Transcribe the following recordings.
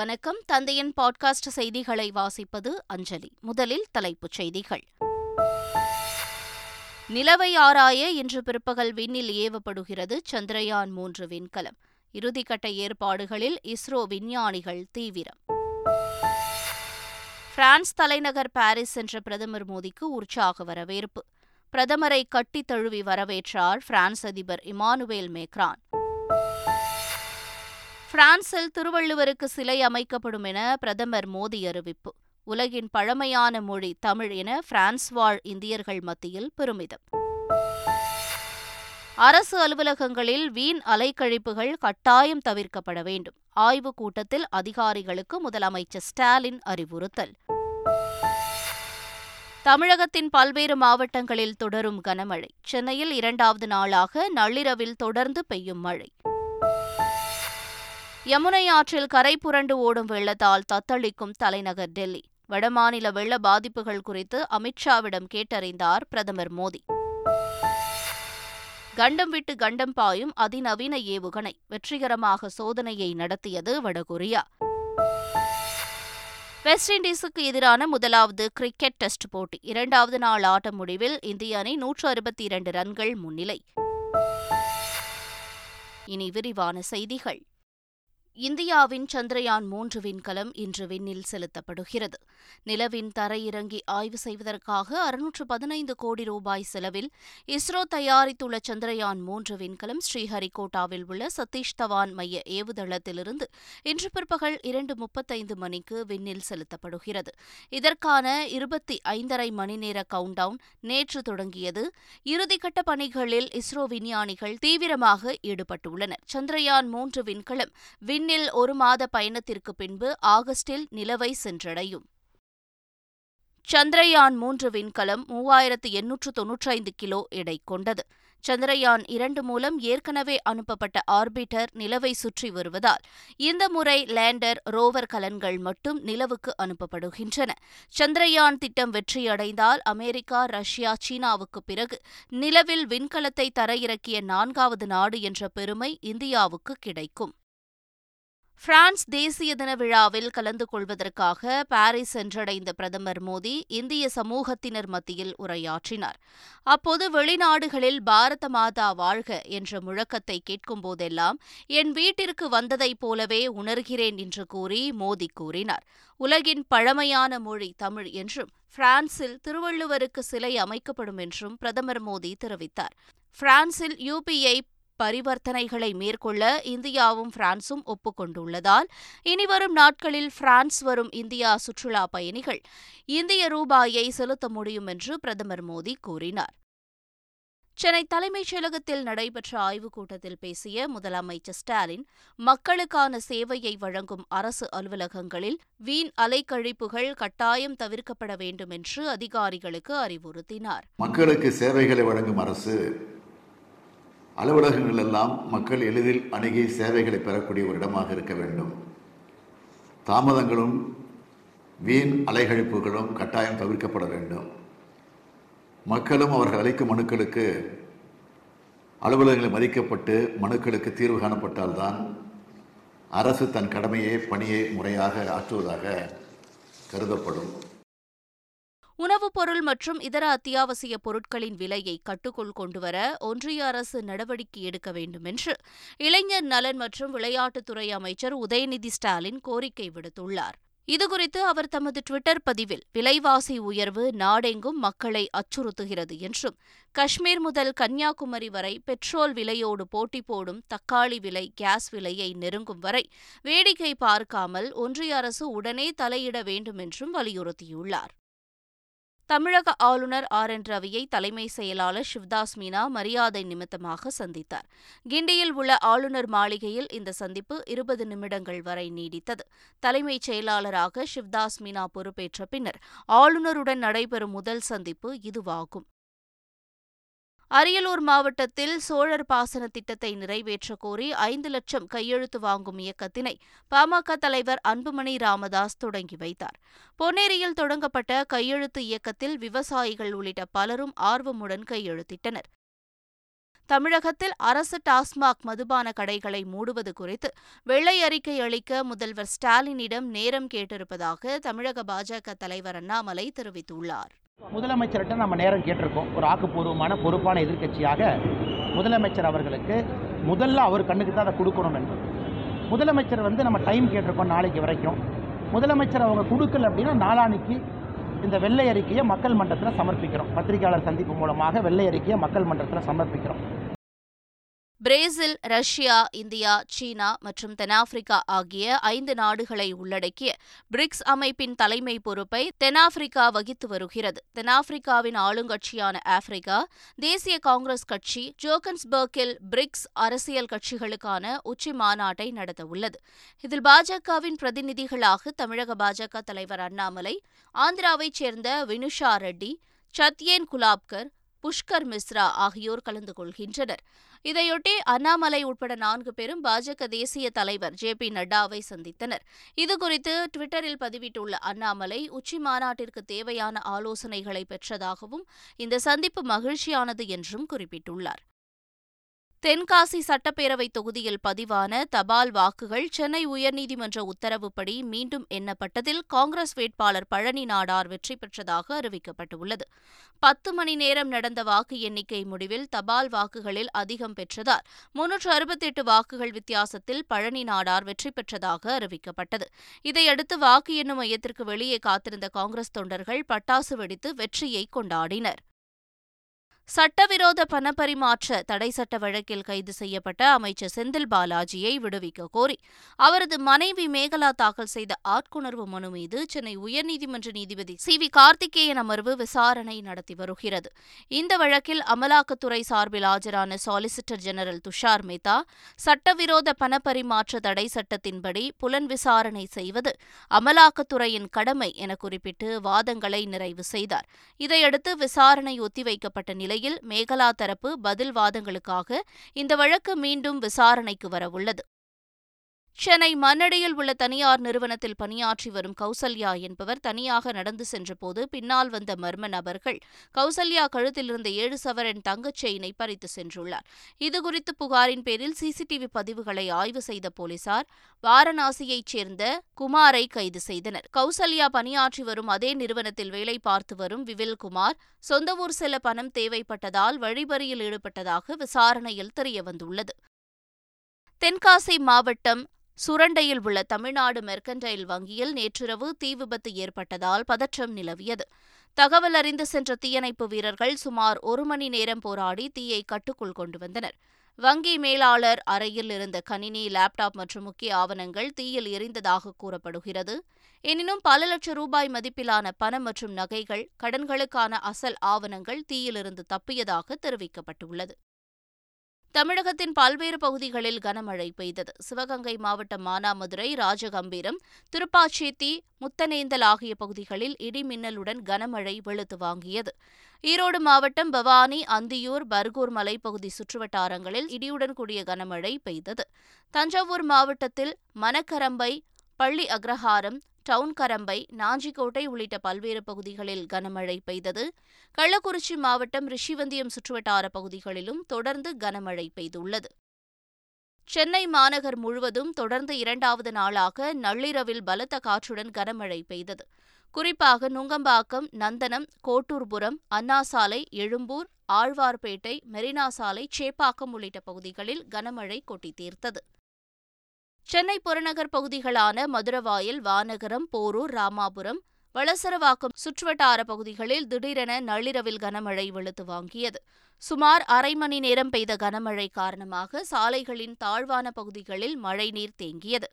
வணக்கம். தந்தையின் பாட்காஸ்ட் செய்திகளை வாசிப்பது அஞ்சலி. முதலில் தலைப்புச் செய்திகள். நிலவை ஆராய இன்று பிற்பகல் விண்ணில் ஏவப்படுகிறது சந்திரயான் மூன்று விண்கலம். இறுதிக்கட்ட ஏற்பாடுகளில் இஸ்ரோ விஞ்ஞானிகள் தீவிரம். பிரான்ஸ் தலைநகர் பாரிஸ் சென்ற பிரதமர் மோடிக்கு உற்சாக வரவேற்பு. பிரதமரை கட்டித் தழுவி வரவேற்றார் பிரான்ஸ் அதிபர் இமானுவேல் மேக்ரான். பிரான்சில் திருவள்ளுவருக்கு சிலை அமைக்கப்படும் என பிரதமர் மோடி அறிவிப்பு. உலகின் பழமையான மொழி தமிழ் என பிரான்ஸ் வாழ் இந்தியர்கள் மத்தியில் பெருமிதம். அரசு அலுவலகங்களில் வீண் அலைக்கழிப்புகள் கட்டாயம் தவிர்க்கப்பட வேண்டும். ஆய்வுக் கூட்டத்தில் அதிகாரிகளுக்கு முதலமைச்சர் ஸ்டாலின் அறிவுறுத்தல். தமிழகத்தின் பல்வேறு மாவட்டங்களில் தொடரும் கனமழை. சென்னையில் இரண்டாவது நாளாக நள்ளிரவில் தொடர்ந்து பெய்யும் மழை. யமுனை ஆற்றில் கரை புரண்டு ஓடும் வெள்ளத்தால் தத்தளிக்கும் தலைநகர் டெல்லி. வடமாநில வெள்ள பாதிப்புகள் குறித்து அமித்ஷாவிடம் கேட்டறிந்தார் பிரதமர் மோடி. கண்டம் விட்டு கண்டம் பாயும் அதிநவீன ஏவுகணை வெற்றிகரமாக சோதனையை நடத்தியது வடகொரியா வெஸ்ட் இண்டீஸுக்கு எதிரான முதலாவது கிரிக்கெட் டெஸ்ட் போட்டி. இரண்டாவது நாள் ஆட்ட முடிவில் இந்திய அணி நூற்று அறுபத்தி இரண்டு ரன்கள் முன்னிலை. இனி விரிவான செய்திகள். இந்தியாவின் சந்திரயான் மூன்று விண்கலம் இன்று விண்ணில் செலுத்தப்படுகிறது. நிலவின் தரையிறங்கி ஆய்வு செய்வதற்காக அறுநூற்று பதினைந்து கோடி ரூபாய் செலவில் இஸ்ரோ தயாரித்துள்ள சந்திரயான் மூன்று விண்கலம் ஸ்ரீஹரிகோட்டாவில் உள்ள சதீஷ் தவான் மைய ஏவுதளத்திலிருந்து இன்று பிற்பகல் இரண்டு முப்பத்தைந்து மணிக்கு விண்ணில் செலுத்தப்படுகிறது. இதற்கான இருபத்தி ஐந்தரை மணி நேர கவுண்டவுன் நேற்று தொடங்கியது. இறுதிக்கட்ட பணிகளில் இஸ்ரோ விஞ்ஞானிகள் தீவிரமாக ஈடுபட்டுள்ளனர். சந்திரயான் மூன்று விண்கலம் விண் விண்ணில் ஒரு மாத பயணத்திற்கு பின்பு ஆகஸ்டில் நிலவை சென்றடையும். சந்திரயான் மூன்று விண்கலம் மூவாயிரத்து எண்ணூற்று தொன்னூற்றைந்து கிலோ எடை கொண்டது. சந்திரயான் இரண்டு மூலம் ஏற்கனவே அனுப்பப்பட்ட ஆர்பிட்டர் நிலவை சுற்றி வருவதால் இந்த முறை லேண்டர் ரோவர் கலன்கள் மட்டும் நிலவுக்கு அனுப்பப்படுகின்றன. சந்திரயான் திட்டம் வெற்றியடைந்தால் அமெரிக்கா ரஷ்யா சீனாவுக்கு பிறகு நிலவில் விண்கலத்தை தரையிறக்கிய நான்காவது நாடு என்ற பெருமை இந்தியாவுக்கு கிடைக்கும். பிரான்ஸ் தேசிய தின விழாவில் கலந்து கொள்வதற்காக பாரிஸ் சென்றடைந்த பிரதமர் மோடி இந்திய சமூகத்தினர் மத்தியில் உரையாற்றினார். அப்போது வெளிநாடுகளில் பாரத மாதா வாழ்க என்ற முழக்கத்தை கேட்கும்போதெல்லாம் என் வீட்டிற்கு வந்ததைப் போலவே உணர்கிறேன் என்று கூறி மோடி கூறினார். உலகின் பழமையான மொழி தமிழ் என்றும் பிரான்சில் திருவள்ளுவருக்கு சிலை அமைக்கப்படும் என்றும் பிரதமர் மோடி தெரிவித்தார். பிரான்சில் யூபிஐ பரிவர்த்தனைகளை மேற்கொள்ள இந்தியாவும் பிரான்சும் ஒப்புக்கொண்டுள்ளதால் இனிவரும் நாட்களில் பிரான்ஸ் வரும் இந்தியா சுற்றுலா பயணிகள் இந்திய ரூபாயை செலுத்த முடியும் என்று பிரதமர் மோடி கூறினார். சென்னை தலைமைச் செயலகத்தில் நடைபெற்ற ஆய்வுக் கூட்டத்தில் பேசிய முதலமைச்சர் ஸ்டாலின் மக்களுக்கான சேவையை வழங்கும் அரசு அலுவலகங்களில் வீண் அலைக்கழிப்புகள் கட்டாயம் தவிர்க்கப்பட வேண்டும் என்று அதிகாரிகளுக்கு அறிவுறுத்தினார். மக்களுக்கு சேவைகளை வழங்கும் அரசு அலுவலகங்கள் எல்லாம் மக்கள் எளிதில் அணுகி சேவைகளை பெறக்கூடிய ஒரு இடமாக இருக்க வேண்டும். தாமதங்களும் வீண் அலைகழிப்புகளும் கட்டாயம் தவிர்க்கப்பட வேண்டும். மக்களும் அவர்கள் அளிக்கும் மனுக்களுக்கு அலுவலகங்களில் மதிக்கப்பட்டு மனுக்களுக்கு தீர்வு காணப்பட்டால்தான் அரசு தன் கடமையை பணியை முறையாக ஆற்றுவதாக கருதப்படும். உணவுப் பொருள் மற்றும் இதர அத்தியாவசிய பொருட்களின் விலையை கட்டுக்குள் கொண்டுவர ஒன்றிய அரசு நடவடிக்கை எடுக்க வேண்டும் என்று இளைஞர் நலன் மற்றும் விளையாட்டுத்துறை அமைச்சர் உதயநிதி ஸ்டாலின் கோரிக்கை விடுத்துள்ளார். இதுகுறித்து அவர் தமது டுவிட்டர் பதிவில் விலைவாசி உயர்வு நாடெங்கும் மக்களை அச்சுறுத்துகிறது என்றும் காஷ்மீர் முதல் கன்னியாகுமரி வரை பெட்ரோல் விலையோடு போட்டி போடும் தக்காளி விலை கேஸ் விலையை நெருங்கும் வரை வேடிக்கை பார்க்காமல் ஒன்றிய அரசு உடனே தலையிட வேண்டும் என்றும் வலியுறுத்தியுள்ளார். தமிழக ஆளுநர் ஆர் என் ரவியை தலைமை செயலாளர் சிவ்தாஸ் மீனா மரியாதை நிமித்தமாக சந்தித்தார். கிண்டியில் உள்ள ஆளுநர் மாளிகையில் இந்த சந்திப்பு இருபது நிமிடங்கள் வரை நீடித்தது. தலைமைச் செயலாளராக சிவ்தாஸ் மீனா பொறுப்பேற்ற பின்னர் ஆளுநருடன் நடைபெறும் முதல் சந்திப்பு இதுவாகும். அரியலூர் மாவட்டத்தில் சோழர் பாசன திட்டத்தை நிறைவேற்ற கோரி ஐந்து லட்சம் கையெழுத்து வாங்கும் இயக்கத்தினை பாமக தலைவர் அன்புமணி ராமதாஸ் தொடங்கி வைத்தார். பொன்னேரியில் தொடங்கப்பட்ட கையெழுத்து இயக்கத்தில் விவசாயிகள் உள்ளிட்ட பலரும் ஆர்வமுடன் கையெழுத்திட்டனர். தமிழகத்தில் அரசு டாஸ்மாக் மதுபான கடைகளை மூடுவது குறித்து வெள்ளை அறிக்கை அளிக்க முதல்வர் ஸ்டாலினிடம் நேரம் கேட்டிருப்பதாக தமிழக பாஜக தலைவர் அண்ணாமலை தெரிவித்துள்ளார். முதலமைச்சர்கிட்ட நம்ம நேரம் கேட்டிருக்கோம். ஒரு ஆக்கப்பூர்வமான பொறுப்பான எதிர்க்கட்சியாக முதலமைச்சர் அவர்களுக்கு முதல்ல அவர் கண்ணுக்கு தான் அதை கொடுக்கணும் என்று. முதலமைச்சர் வந்து நம்ம டைம் கேட்டிருக்கோம் நாளைக்கு வரைக்கும். முதலமைச்சர் அவங்க கொடுக்கல அப்படின்னா நாளான்னைக்கு இந்த வெள்ளை அறிக்கையை மக்கள் மன்றத்தில் சமர்ப்பிக்கிறோம். பத்திரிகையாளர் சந்திப்பு மூலமாக வெள்ளை அறிக்கையை மக்கள் மன்றத்தில் சமர்ப்பிக்கிறோம். பிரேசில் ரஷ்யா இந்தியா சீனா மற்றும் தென்னாப்பிரிக்கா ஆகிய ஐந்து நாடுகளை உள்ளடக்கிய பிரிக்ஸ் அமைப்பின் தலைமை பொறுப்பை தென்னாப்பிரிக்கா வகித்து வருகிறது. தென்னாப்பிரிக்காவின் ஆளுங்கட்சியான ஆப்பிரிக்கா தேசிய காங்கிரஸ் கட்சி ஜோகன்ஸ்பர்க்கில் பிரிக்ஸ் அரசியல் கட்சிகளுக்கான உச்சி மாநாட்டை நடத்தவுள்ளது இதில் பாஜகவின் பிரதிநிதிகளாக தமிழக பாஜக தலைவர் அண்ணாமலை ஆந்திராவைச் சேர்ந்த வினுஷா ரெட்டி சத்யேன் குலாப்கர் புஷ்கர் மிஸ்ரா ஆகியோர் கலந்து கொள்கின்றனர். இதையொட்டி அண்ணாமலை உட்பட நான்கு பேரும் பாஜக தேசிய தலைவர் ஜே பி நட்டாவை சந்தித்தனர். இதுகுறித்து டுவிட்டரில் பதிவிட்டுள்ள அண்ணாமலை உச்சி மாநாட்டிற்கு தேவையான ஆலோசனைகளை பெற்றதாகவும் இந்த சந்திப்பு மகிழ்ச்சியானது என்றும் குறிப்பிட்டுள்ளார். தென்காசி சட்டப்பேரவை தொகுதியில் பதிவான தபால் வாக்குகள் சென்னை உயர்நீதிமன்ற உத்தரவுப்படி மீண்டும் எண்ணப்பட்டதில் காங்கிரஸ் வேட்பாளர் பழனி நாடார் வெற்றி பெற்றதாக அறிவிக்கப்பட்டுள்ளது. பத்து மணி நேரம் நடந்த வாக்கு எண்ணிக்கை முடிவில் தபால் வாக்குகளில் அதிகம் பெற்றதால் முன்னூற்று அறுபத்தெட்டு வாக்குகள் வித்தியாசத்தில் பழனி நாடார் வெற்றி பெற்றதாக அறிவிக்கப்பட்டது. இதையடுத்து வாக்கு எண்ணும் மையத்திற்கு வெளியே காத்திருந்த காங்கிரஸ் தொண்டர்கள் பட்டாசு வெடித்து வெற்றியை கொண்டாடினர். சட்டவிரோத பணப்பரிமாற்ற தடை சட்ட வழக்கில் கைது செய்யப்பட்ட அமைச்சர் செந்தில் பாலாஜியை விடுவிக்க கோரி அவரது மனைவி மேகலா தாக்கல் செய்த ஆட்கொணர்வு மனு மீது சென்னை உயர்நீதிமன்ற நீதிபதி சி. வி. கார்த்திகேயன் அமர்வு விசாரணை நடத்தி வருகிறது. இந்த வழக்கில் அமலாக்கத்துறை சார்பில் ஆஜரான சாலிசிட்டர் ஜெனரல் துஷார் மேத்தா சட்டவிரோத பணப்பரிமாற்ற தடை சட்டத்தின்படி புலன் விசாரணை செய்வது அமலாக்கத்துறையின் கடமை என குறிப்பிட்டு வாதங்களை நிறைவு செய்தார். இதையடுத்து விசாரணை ஒத்திவைக்கப்பட்ட நிலை நிலையில் மேகலா தரப்பு பதில் வாதங்களுக்காக இந்த வழக்கு மீண்டும் விசாரணைக்கு வரவுள்ளது. சென்னை மண்ணடியில் உள்ள தனியார் நிறுவனத்தில் பணியாற்றி வரும் கௌசல்யா என்பவர் தனியாக நடந்து சென்றபோது பின்னால் வந்த மர்ம நபர்கள் கௌசல்யா கழுத்திலிருந்த ஏழு சவரன் தங்கச் செயினை பறித்து சென்றுள்ளார். இதுகுறித்து புகாரின் பேரில் சிசிடிவி பதிவுகளை ஆய்வு செய்த போலீசார் வாரணாசியைச் சேர்ந்த குமாரை கைது செய்தனர். கௌசல்யா பணியாற்றி வரும் அதே நிறுவனத்தில் வேலை பார்த்து வரும் விவில் குமார் சொந்த ஊர் செல்ல பணம் தேவைப்பட்டதால் வழிபறியில் ஈடுபட்டதாக விசாரணையில் தெரியவந்துள்ளது. தென்காசி மாவட்டம் சுரண்டையில் உள்ள தமிழ்நாடு மெர்கன்டைல் வங்கியில் நேற்றிரவு தீ விபத்து ஏற்பட்டதால் பதற்றம் நிலவியது. தகவல் அறிந்து சென்ற தீயணைப்பு வீரர்கள் சுமார் ஒரு மணி நேரம் போராடி தீயை கட்டுக்குள் கொண்டு வந்தனர். வங்கி மேலாளர் அறையில் இருந்த கணினி லேப்டாப் மற்றும் முக்கிய ஆவணங்கள் தீயில் எரிந்ததாக கூறப்படுகிறது. எனினும் பல லட்சம் ரூபாய் மதிப்பிலான பணம் மற்றும் நகைகள் கடன்களுக்கான அசல் ஆவணங்கள் தீயிலிருந்து தப்பியதாக தெரிவிக்கப்பட்டுள்ளது. தமிழகத்தின் பல்வேறு பகுதிகளில் கனமழை பெய்தது. சிவகங்கை மாவட்டம் மானாமதுரை ராஜகம்பீரம் திருப்பாச்சேத்தி முத்தனேந்தல் ஆகிய பகுதிகளில் இடி மின்னலுடன் கனமழை வெளுத்து வாங்கியது. ஈரோடு மாவட்டம் பவானி அந்தியூர் பர்கூர் மலைப்பகுதி சுற்றுவட்டாரங்களில் இடியுடன் கூடிய கனமழை பெய்தது. தஞ்சாவூர் மாவட்டத்தில் மணக்கரம்பை பள்ளி அக்ரஹாரம் டவுன் கரம்பை நாஞ்சிக்கோட்டை உள்ளிட்ட பல்வேறு பகுதிகளில் கனமழை பெய்தது. கள்ளக்குறிச்சி மாவட்டம் ரிஷிவந்தியம் சுற்றுவட்டார பகுதிகளிலும் தொடர்ந்து கனமழை பெய்துள்ளது. சென்னை மாநகர் முழுவதும் தொடர்ந்து இரண்டாவது நாளாக நள்ளிரவில் பலத்த காற்றுடன் கனமழை பெய்தது. குறிப்பாக நுங்கம்பாக்கம் நந்தனம் கோட்டூர்புரம் அண்ணாசாலை எழும்பூர் ஆழ்வார்பேட்டை மெரினா சாலை சேப்பாக்கம் உள்ளிட்ட பகுதிகளில் கனமழை கொட்டி தீர்த்தது சென்னை புறநகர் பகுதிகளான மதுரவாயல் வானகரம் போரூர் ராமாபுரம் வளசரவாக்கம் சுற்றுவட்டார பகுதிகளில் திடீரென நள்ளிரவில் கனமழை வெளுத்து வாங்கியது. சுமார் அரை மணி நேரம் பெய்த கனமழை காரணமாக சாலைகளின் தாழ்வான பகுதிகளில் மழைநீர் தேங்கியது.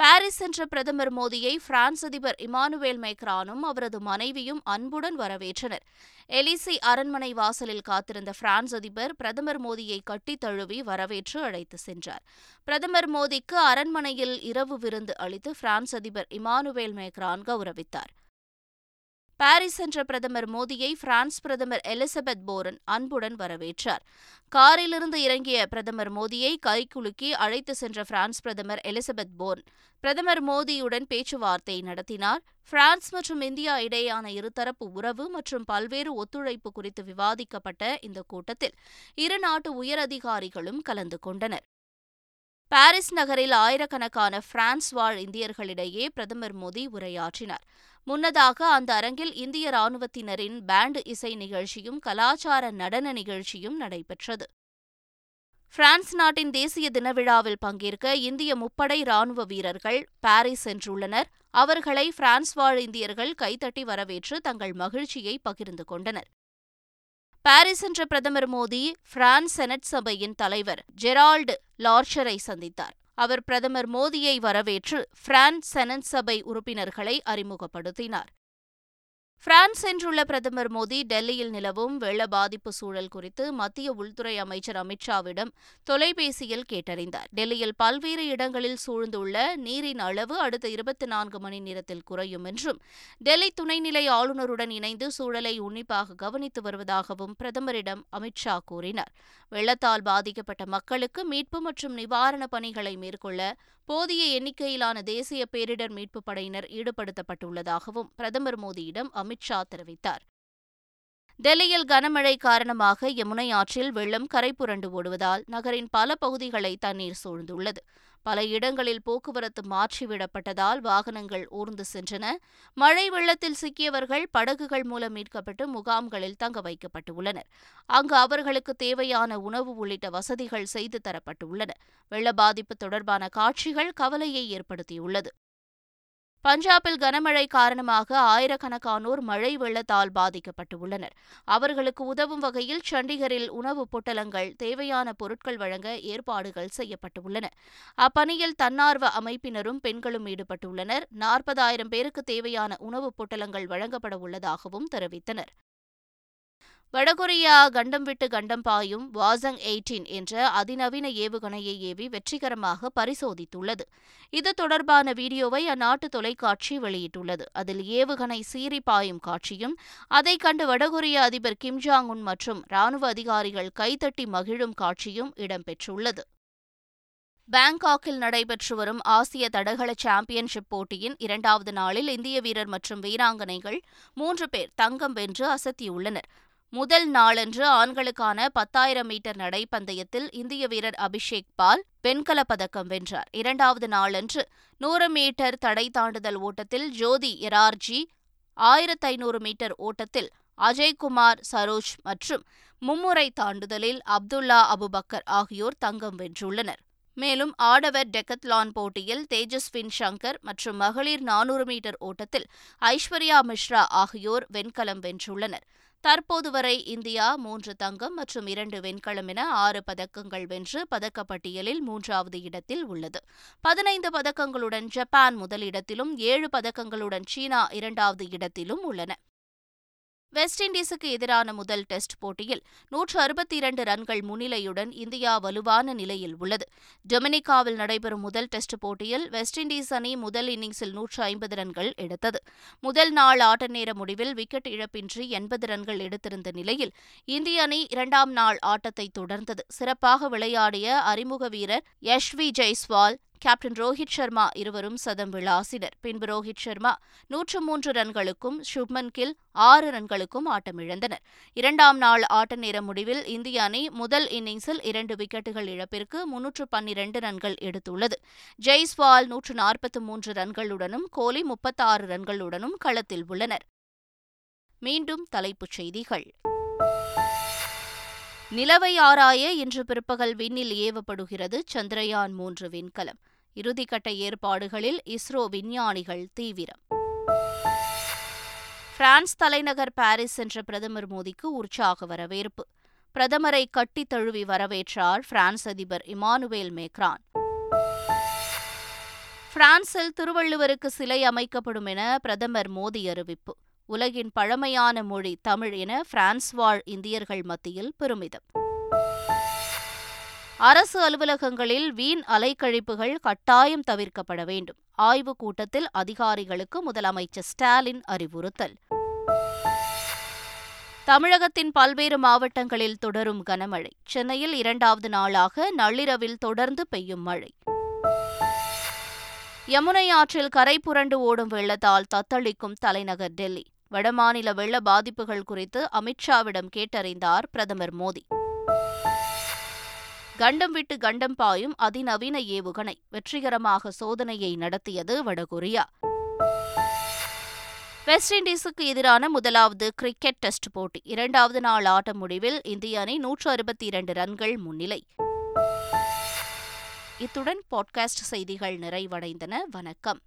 பாரிஸ் சென்ற பிரதமர் மோடியை பிரான்ஸ் அதிபர் இமானுவேல் மேக்ரானும் அவரது மனைவியும் அன்புடன் வரவேற்றனர். எலிசி அரண்மனை வாசலில் காத்திருந்த பிரான்ஸ் அதிபர் பிரதமர் மோடியை கட்டித் தழுவி வரவேற்று அழைத்து சென்றார். பிரதமர் மோடிக்கு அரண்மனையில் இரவு விருந்து அளித்து பிரான்ஸ் அதிபர் இமானுவேல் மேக்ரான் கௌரவித்தார். பாரிஸ் சென்ற பிரதமர் மோடியை பிரான்ஸ் பிரதமர் எலிசபெத் போரன் அன்புடன் வரவேற்றார். காரிலிருந்து இறங்கிய பிரதமர் மோடியை கைகுலுக்கி அழைத்து சென்ற பிரான்ஸ் பிரதமர் எலிசபெத் போர்ன் பிரதமர் மோடியுடன் பேச்சுவார்த்தை நடத்தினார். பிரான்ஸ் மற்றும் இந்தியா இடையேயான இருதரப்பு உறவு மற்றும் பல்வேறு ஒத்துழைப்பு குறித்து விவாதிக்கப்பட்ட இந்த கூட்டத்தில் இரு நாட்டு உயரதிகாரிகளும் கலந்து கொண்டனர். பாரிஸ் நகரில் ஆயிரக்கணக்கான பிரான்ஸ் வாழ் இந்தியர்களிடையே பிரதமர் மோடி உரையாற்றினார். முன்னதாக அந்த அரங்கில் இந்திய ராணுவத்தினரின் பேண்ட் இசை நிகழ்ச்சியும் கலாச்சார நடன நிகழ்ச்சியும் நடைபெற்றது. பிரான்ஸ் நாட்டின் தேசிய தின விழாவில் பங்கேற்க இந்திய முப்படை ராணுவ வீரர்கள் பாரிஸ் சென்றுள்ளனர். அவர்களை பிரான்ஸ் வாழ் இந்தியர்கள் கைதட்டி வரவேற்று தங்கள் மகிழ்ச்சியை பகிர்ந்து கொண்டனர். பாரிஸ் சென்ற பிரதமர் மோடி பிரான்ஸ் செனட் சபையின் தலைவர் ஜெரால்டு லார்ச்சரை சந்தித்தார். அவர் பிரதமர் மோடியை வரவேற்று பிரான்ஸ் செனட் சபை உறுப்பினர்களை அறிமுகப்படுத்தினார். பிரான்ஸ் சென்றுள்ள பிரதமர் மோடி டெல்லியில் நிலவும் வெள்ள பாதிப்பு சூழல் குறித்து மத்திய உள்துறை அமைச்சர் அமித்ஷாவிடம் தொலைபேசியில் கேட்டறிந்தார். டெல்லியில் பல்வேறு இடங்களில் சூழ்ந்துள்ள நீரின் அளவு அடுத்த இருபத்தி நான்கு மணி நேரத்தில் குறையும் என்றும் டெல்லி துணைநிலை ஆளுநருடன் இணைந்து சூழலை உன்னிப்பாக கவனித்து வருவதாகவும் பிரதமரிடம் அமித்ஷா கூறினார். வெள்ளத்தால் பாதிக்கப்பட்ட மக்களுக்கு மீட்பு மற்றும் நிவாரணப் பணிகளை மேற்கொள்ள போதிய எண்ணிக்கையிலான தேசிய பேரிடர் மீட்புப் படையினர் ஈடுபடுத்தப்பட்டுள்ளதாகவும் பிரதமர் மோடியிடம் அமித்ஷா தெரிவித்தார். டெல்லியில் கனமழை காரணமாக யமுனை ஆற்றில் வெள்ளம் கரை புரண்டு ஓடுவதால் நகரின் பல பகுதிகளை தண்ணீர் சூழ்ந்துள்ளது. பல இடங்களில் போக்குவரத்து மாற்றிவிடப்பட்டதால் வாகனங்கள் ஊர்ந்து சென்றன. மழை வெள்ளத்தில் சிக்கியவர்கள் படகுகள் மூலம் மீட்கப்பட்டு முகாம்களில் தங்க வைக்கப்பட்டுள்ளனர். அங்கு அவர்களுக்கு தேவையான உணவு உள்ளிட்ட வசதிகள் செய்து தரப்பட்டுள்ளன. வெள்ள பாதிப்பு தொடர்பான காட்சிகள் கவலையை ஏற்படுத்தியுள்ளது. பஞ்சாபில் கனமழை காரணமாக ஆயிரக்கணக்கானோர் மழை வெள்ளத்தால் பாதிக்கப்பட்டுள்ளனர். அவர்களுக்கு உதவும் வகையில் சண்டிகரில் உணவுப் பொட்டலங்கள் தேவையான பொருட்கள் வழங்க ஏற்பாடுகள் செய்யப்பட்டுள்ளன. அப்பணியில் தன்னார்வ அமைப்பினரும் பெண்களும் ஈடுபட்டுள்ளனர். நாற்பதாயிரம் பேருக்கு தேவையான உணவுப் பொட்டலங்கள் வழங்கப்பட உள்ளதாகவும் தெரிவித்தனர். வடகொரியா கண்டம் விட்டு கண்டம் பாயும் வாசங் எயிட்டீன் என்ற அதிநவீன ஏவுகணையை ஏவி வெற்றிகரமாக பரிசோதித்துள்ளது. இது தொடர்பான வீடியோவை அந்நாட்டு தொலைக்காட்சி வெளியிட்டுள்ளது. அதில் ஏவுகணை சீறி பாயும் காட்சியும் அதை கண்டு வடகொரிய அதிபர் கிம் ஜாங் உன் மற்றும் ராணுவ அதிகாரிகள் கைதட்டி மகிழும் காட்சியும் இடம்பெற்றுள்ளது. பாங்காக்கில் நடைபெற்று வரும் ஆசிய தடகள சாம்பியன்ஷிப் போட்டியின் இரண்டாவது நாளில் இந்திய வீரர் மற்றும் வீராங்கனைகள் மூன்று பேர் தங்கம் வென்று அசத்தியுள்ளனர். முதல் நாளன்று ஆண்களுக்கான பத்தாயிரம் மீட்டர் நடைப்பந்தயத்தில் இந்திய வீரர் அபிஷேக் பால் வெண்கலப் பதக்கம் வென்றார். இரண்டாவது நாளன்று நூறு மீட்டர் தடை தாண்டுதல் ஓட்டத்தில் ஜோதி எரார்ஜி ஆயிரத்து ஐநூறு மீட்டர் ஓட்டத்தில் அஜய்குமார் சரோஜ் மற்றும் மும்முறை தாண்டுதலில் அப்துல்லா அபுபக்கர் ஆகியோர் தங்கம் வென்றுள்ளனர். மேலும் ஆடவர் டெக்கத்லான் போட்டியில் தேஜஸ்வின் சங்கர் மற்றும் மகளிர் நானூறு மீட்டர் ஓட்டத்தில் ஐஸ்வர்யா மிஸ்ரா ஆகியோர் வெண்கலம் வென்றுள்ளனர். தற்போது வரை இந்தியா மூன்று தங்கம் மற்றும் இரண்டு வெண்கலம் என ஆறு பதக்கங்கள் வென்று பதக்கப்பட்டியலில் மூன்றாவது இடத்தில் உள்ளது. பதினைந்து பதக்கங்களுடன் ஜப்பான் முதலிடத்திலும் ஏழு பதக்கங்களுடன் சீனா இரண்டாவது இடத்திலும் உள்ளன. வெஸ்ட் இண்டீஸுக்கு எதிரான முதல் டெஸ்ட் போட்டியில் நூற்று அறுபத்தி இரண்டு ரன்கள் முன்னிலையுடன் இந்தியா வலுவான நிலையில் உள்ளது. டொமினிகாவில் நடைபெறும் முதல் டெஸ்ட் போட்டியில் வெஸ்ட் இண்டீஸ் அணி முதல் இன்னிங்ஸில் நூற்று ஐம்பது ரன்கள் எடுத்தது. முதல் நாள் ஆட்ட நேர முடிவில் விக்கெட் இழப்பின்றி எண்பது ரன்கள் எடுத்திருந்த நிலையில் இந்திய அணி இரண்டாம் நாள் ஆட்டத்தை தொடர்ந்தது. சிறப்பாக விளையாடிய அறிமுக வீரர் யஷ்வி ஜெய்ஸ்வால் கேப்டன் ரோஹித் சர்மா இருவரும் சதம் விளாசினர் பின்பு ரோஹித் சர்மா நூற்று மூன்று ரன்களுக்கும் சுப்மன் கில் ஆறு ரன்களுக்கும் ஆட்டமிழந்தனர். இரண்டாம் நாள் ஆட்ட நேர முடிவில் இந்திய அணி முதல் இன்னிங்ஸில் இரண்டு விக்கெட்டுகள் இழப்பிற்கு முன்னூற்று பன்னிரண்டு ரன்கள் எடுத்துள்ளது. ஜெய்ஸ்வால் நூற்று நாற்பத்து மூன்று ரன்களுடனும் கோலி முப்பத்தாறு ரன்களுடனும் களத்தில் உள்ளனர். மீண்டும் தலைப்புச் செய்திகள். நிலவை ஆராய இன்று பிற்பகல் விண்ணில் ஏவப்படுகிறது சந்திரயான் மூன்று விண்கலம். இறுதிக்கட்ட ஏற்பாடுகளில் இஸ்ரோ விஞ்ஞானிகள் தீவிரம். பிரான்ஸ் தலைநகர் பாரிஸ் சென்ற பிரதமர் மோடிக்கு உற்சாக வரவேற்பு. பிரதமரை கட்டித் தழுவி வரவேற்றார் பிரான்ஸ் அதிபர் இமானுவேல் மேக்ரான். பிரான்சில் திருவள்ளுவருக்கு சிலை அமைக்கப்படும் என பிரதமர் மோடி அறிவிப்பு. உலகின் பழமையான மொழி தமிழ் என பிரான்ஸ் வாழ் இந்தியர்கள் மத்தியில் பெருமிதம். அரசு அலுவலகங்களில் வீண் அலைக்கழிப்புகள் கட்டாயம் தவிர்க்கப்பட வேண்டும். ஆய்வுக் கூட்டத்தில் அதிகாரிகளுக்கு முதலமைச்சர் ஸ்டாலின் அறிவுறுத்தல். தமிழகத்தின் பல்வேறு மாவட்டங்களில் தொடரும் கனமழை. சென்னையில் இரண்டாவது நாளாக நள்ளிரவில் தொடர்ந்து பெய்யும் மழை. யமுனை ஆற்றில் கரை புரண்டு ஓடும் வெள்ளத்தால் தத்தளிக்கும் தலைநகர் டெல்லி. வடமாநில வெள்ள பாதிப்புகள் குறித்து அமித்ஷாவிடம் கேட்டறிந்தார் பிரதமர் மோடி. கண்டம் விட்டு கண்டம் பாயும் அதிநவீன ஏவுகணை வெற்றிகரமாக சோதனையை நடத்தியது வடகொரியா. வெஸ்ட் இண்டீஸுக்கு எதிரான முதலாவது கிரிக்கெட் டெஸ்ட் போட்டி இரண்டாவது நாள் ஆட்ட முடிவில் இந்திய அணி நூற்று அறுபத்தி இரண்டு ரன்கள் முன்னிலை. இத்துடன் பாட்காஸ்ட் செய்திகள் நிறைவடைந்தன. வணக்கம்.